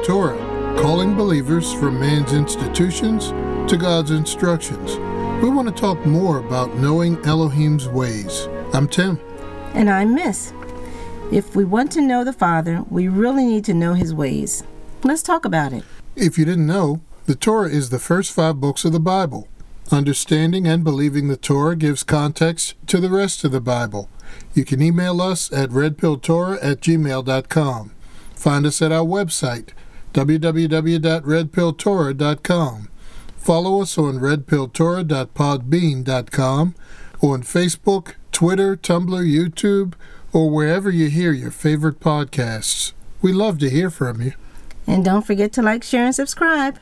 Welcome to Red Pill Torah, calling believers from man's institutions to God's instructions. We want to talk more about knowing Elohim's ways. I'm Tim. And I'm Miss. If we want to know the Father, we really need to know his ways. Let's talk about it. If you didn't know, the Torah is the first five books of the Bible. Understanding and believing the Torah gives context to the rest of the Bible. You can email us at redpilltorah at gmail.com. Find us at our website, www.redpilltorah.com. Follow us on redpilltorah.podbean.com on Facebook, Twitter, Tumblr, YouTube, or wherever you hear your favorite podcasts. We love to hear from you. And don't forget to like, share, and subscribe.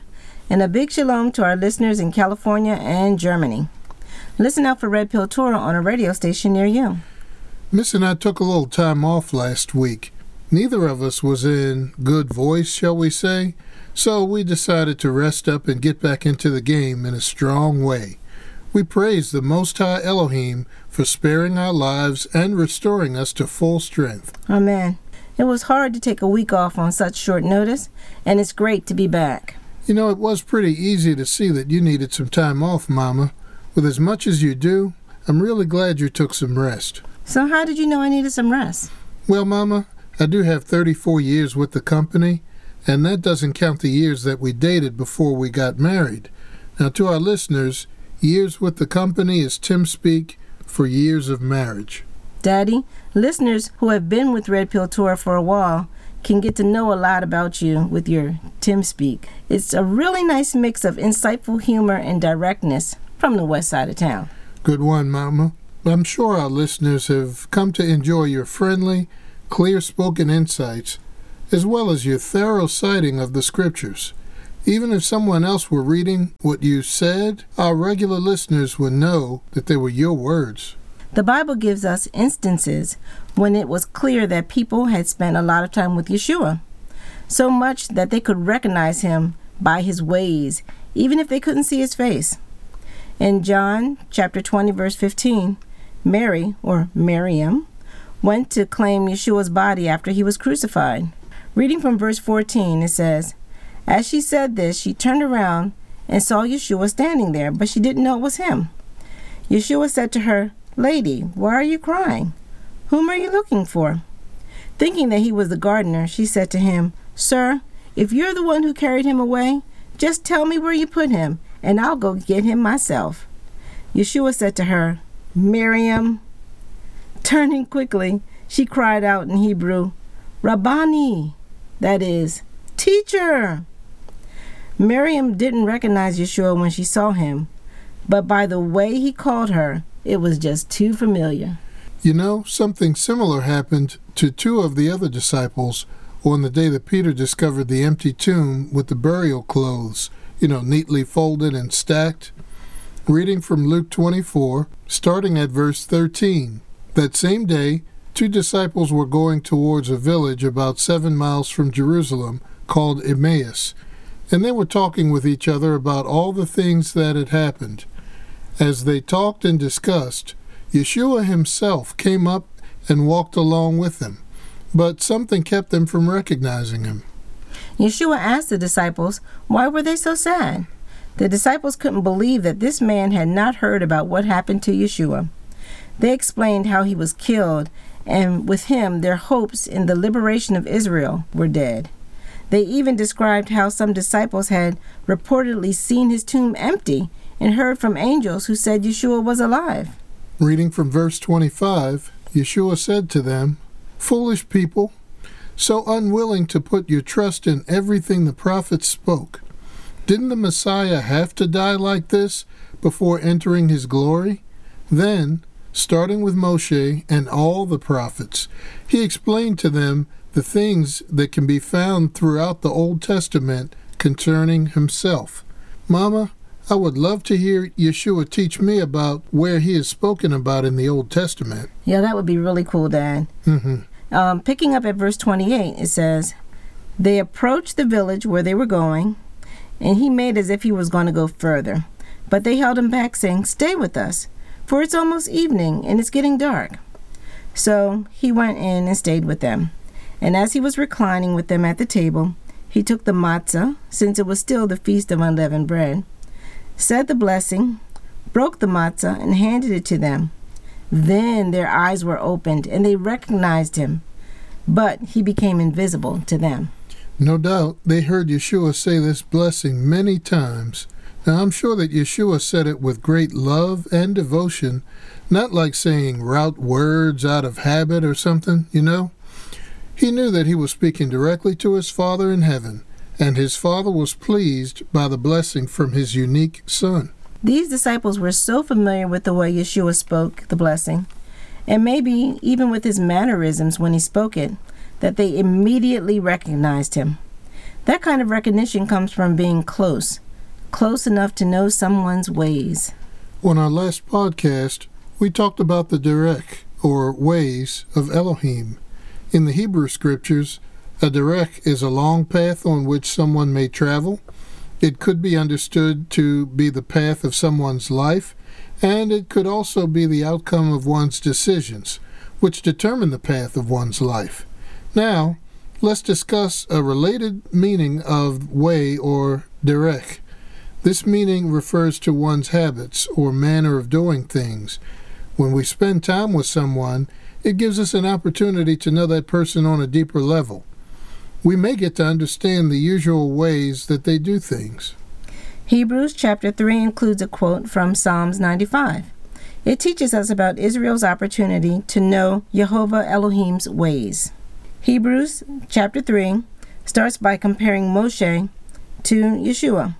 And a big shalom to our listeners in California and Germany. Listen out for Red Pill Torah on a radio station near you. Miss and I took a little time off last week. Neither of us was in good voice, shall we say, so we decided to rest up and get back into the game in a strong way. We praise the Most High Elohim for sparing our lives and restoring us to full strength. Amen. It was hard to take a week off on such short notice, and it's great to be back. You know, it was pretty easy to see that you needed some time off, Mama. With as much as you do, I'm really glad you took some rest. So, how did you know I needed some rest? Well, Mama, I do have 34 years with the company, and that doesn't count the years that we dated before we got married. Now, to our listeners, years with the company is Tim speak for years of marriage. Daddy, listeners who have been with Red Pill Torah for a while can get to know a lot about you with your Tim speak. It's a really nice mix of insightful humor and directness from the west side of town. Good one, Mama. I'm sure our listeners have come to enjoy your friendly, clear spoken insights, as well as your thorough citing of the scriptures. Even if someone else were reading what you said, our regular listeners would know that they were your words. The Bible gives us instances when it was clear that people had spent a lot of time with Yeshua, so much that they could recognize him by his ways, even if they couldn't see his face. In John chapter 20 verse 15, Mary or Miriam went to claim Yeshua's body after he was crucified. Reading from verse 14, it says, As she said this, she turned around and saw Yeshua standing there, but she didn't know it was him. Yeshua said to her, Lady, why are you crying? Whom are you looking for? Thinking that he was the gardener, she said to him, Sir, if you're the one who carried him away, just tell me where you put him, and I'll go get him myself. Yeshua said to her, Miriam. Turning quickly, she cried out in Hebrew, Rabbani, that is, teacher. Miriam didn't recognize Yeshua when she saw him, but by the way he called her, it was just too familiar. You know, something similar happened to two of the other disciples on the day that Peter discovered the empty tomb with the burial clothes, you know, neatly folded and stacked. Reading from Luke 24, starting at verse 13. That same day, two disciples were going towards a village about seven miles from Jerusalem called Emmaus, and they were talking with each other about all the things that had happened. As they talked and discussed, Yeshua himself came up and walked along with them, but something kept them from recognizing him. Yeshua asked the disciples, Why were they so sad? The disciples couldn't believe that this man had not heard about what happened to Yeshua. They explained how he was killed, and with him, their hopes in the liberation of Israel were dead. They even described how some disciples had reportedly seen his tomb empty and heard from angels who said Yeshua was alive. Reading from verse 25, Yeshua said to them, Foolish people, so unwilling to put your trust in everything the prophets spoke. Didn't the Messiah have to die like this before entering his glory? Then, starting with Moshe and all the prophets, he explained to them the things that can be found throughout the Old Testament concerning himself. Mama, I would love to hear Yeshua teach me about where he is spoken about in the Old Testament. Yeah, that would be really cool, Dad. Mm-hmm. Um, picking up at verse 28, it says, They approached the village where they were going, and he made as if he was going to go further. But they held him back, saying, Stay with us, for it's almost evening and it's getting dark. So he went in and stayed with them. And as he was reclining with them at the table, he took the matzah, since it was still the feast of unleavened bread, said the blessing, broke the matzah, and handed it to them. Then their eyes were opened, and they recognized him, but he became invisible to them. No doubt they heard Yeshua say this blessing many times. Now I'm sure that Yeshua said it with great love and devotion, not like saying route words out of habit or something, you know. He knew that he was speaking directly to his Father in heaven, and his Father was pleased by the blessing from his unique Son. These disciples were so familiar with the way Yeshua spoke the blessing, and maybe even with his mannerisms when he spoke it, that they immediately recognized him. That kind of recognition comes from being close, close enough to know someone's ways. On our last podcast, we talked about the derech, or ways, of Elohim. In the Hebrew scriptures, a derech is a long path on which someone may travel. It could be understood to be the path of someone's life, and it could also be the outcome of one's decisions, which determine the path of one's life. Now, let's discuss a related meaning of way or derech. This meaning refers to one's habits or manner of doing things. When we spend time with someone, it gives us an opportunity to know that person on a deeper level. We may get to understand the usual ways that they do things. Hebrews chapter 3 includes a quote from Psalms 95. It teaches us about Israel's opportunity to know Jehovah Elohim's ways. Hebrews chapter 3 starts by comparing Moshe to Yeshua.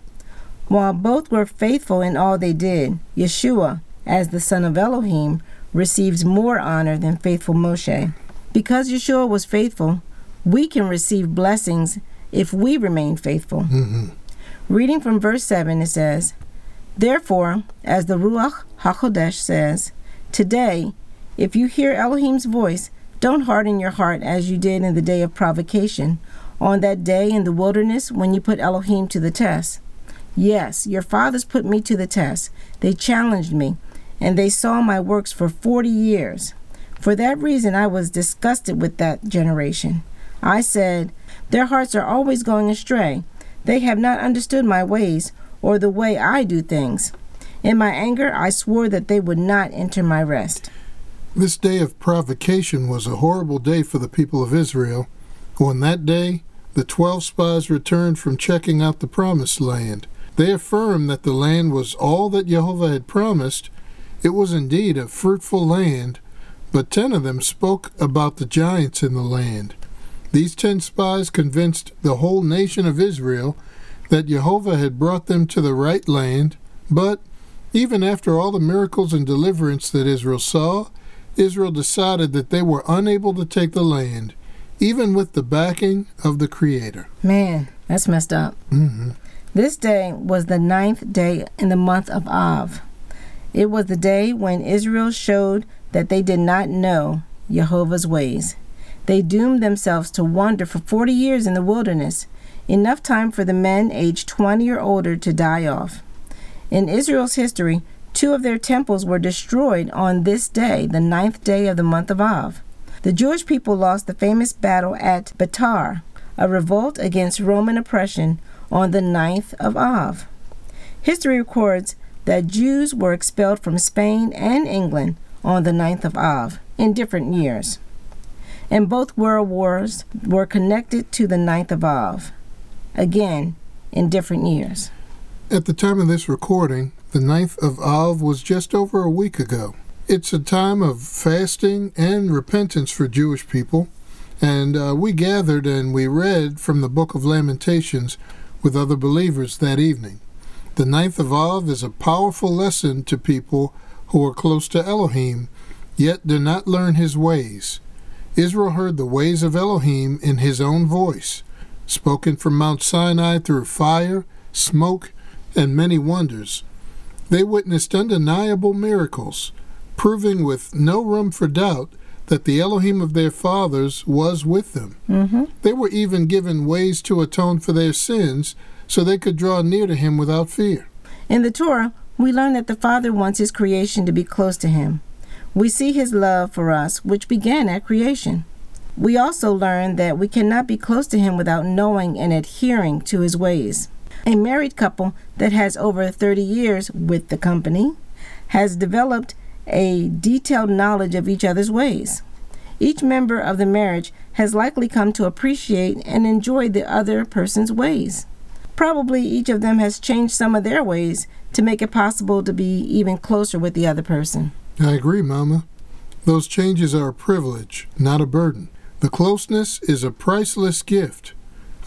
While both were faithful in all they did, Yeshua, as the son of Elohim, receives more honor than faithful Moshe. Because Yeshua was faithful, we can receive blessings if we remain faithful. Mm-hmm. Reading from verse 7, it says, Therefore, as the Ruach HaKodesh says, Today, if you hear Elohim's voice, don't harden your heart as you did in the day of provocation, on that day in the wilderness when you put Elohim to the test. Yes, your fathers put me to the test. They challenged me and they saw my works for forty years. For that reason I was disgusted with that generation. I said, Their hearts are always going astray. They have not understood my ways, or the way I do things. In my anger I swore that they would not enter my rest. This day of provocation was a horrible day for the people of Israel. On that day, the twelve spies returned from checking out the promised land. They affirmed that the land was all that Jehovah had promised, it was indeed a fruitful land, but ten of them spoke about the giants in the land. These ten spies convinced the whole nation of Israel that Jehovah had brought them to the right land, but even after all the miracles and deliverance that Israel saw, Israel decided that they were unable to take the land, even with the backing of the Creator. Man, that's messed up. Mm-hmm. This day was the ninth day in the month of Av. It was the day when Israel showed that they did not know Jehovah's ways. They doomed themselves to wander for 40 years in the wilderness, enough time for the men aged 20 or older to die off. In Israel's history, two of their temples were destroyed on this day, the ninth day of the month of Av. The Jewish people lost the famous battle at Betar, a revolt against Roman oppression, on the ninth of Av. History records that Jews were expelled from Spain and England on the 9th of Av in different years. And both world wars were connected to the 9th of Av, again in different years. At the time of this recording, the 9th of Av was just over a week ago. It's a time of fasting and repentance for Jewish people, and uh, we gathered and we read from the book of Lamentations with other believers that evening. The ninth of Av is a powerful lesson to people who are close to Elohim, yet do not learn his ways. Israel heard the ways of Elohim in his own voice, spoken from Mount Sinai through fire, smoke, and many wonders. They witnessed undeniable miracles, proving with no room for doubt that the Elohim of their fathers was with them. Mm-hmm. They were even given ways to atone for their sins so they could draw near to him without fear. In the Torah, we learn that the Father wants his creation to be close to him. We see his love for us, which began at creation. We also learn that we cannot be close to Him without knowing and adhering to His ways. A married couple that has over 30 years with the company has developed a detailed knowledge of each other's ways. Each member of the marriage has likely come to appreciate and enjoy the other person's ways. Probably each of them has changed some of their ways to make it possible to be even closer with the other person. I agree, Mama. Those changes are a privilege, not a burden. The closeness is a priceless gift.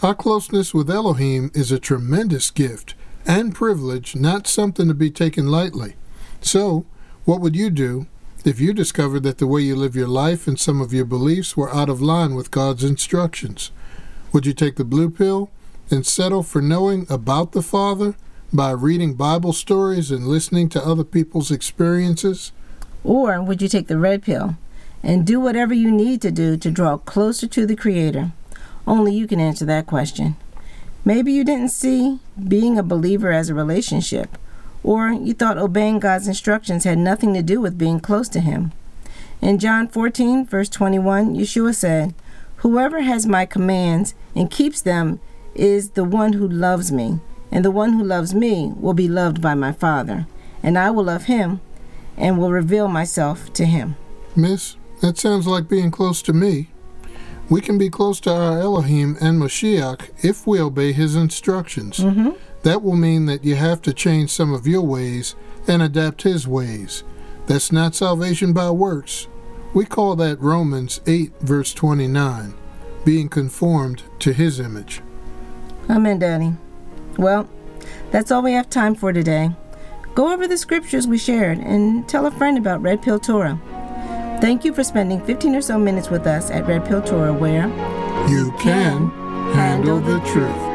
Our closeness with Elohim is a tremendous gift and privilege, not something to be taken lightly. So, what would you do if you discovered that the way you live your life and some of your beliefs were out of line with God's instructions? Would you take the blue pill and settle for knowing about the Father by reading Bible stories and listening to other people's experiences? Or would you take the red pill and do whatever you need to do to draw closer to the Creator? Only you can answer that question. Maybe you didn't see being a believer as a relationship or you thought obeying God's instructions had nothing to do with being close to Him. In John 14, verse 21, Yeshua said, Whoever has my commands and keeps them is the one who loves me, and the one who loves me will be loved by my Father, and I will love him and will reveal myself to him. Miss, that sounds like being close to me. We can be close to our Elohim and Mashiach if we obey his instructions. Mm-hmm. That will mean that you have to change some of your ways and adapt his ways. That's not salvation by works. We call that Romans 8, verse 29, being conformed to his image. Amen, Daddy. Well, that's all we have time for today. Go over the scriptures we shared and tell a friend about Red Pill Torah. Thank you for spending 15 or so minutes with us at Red Pill Torah, where You can handle the truth.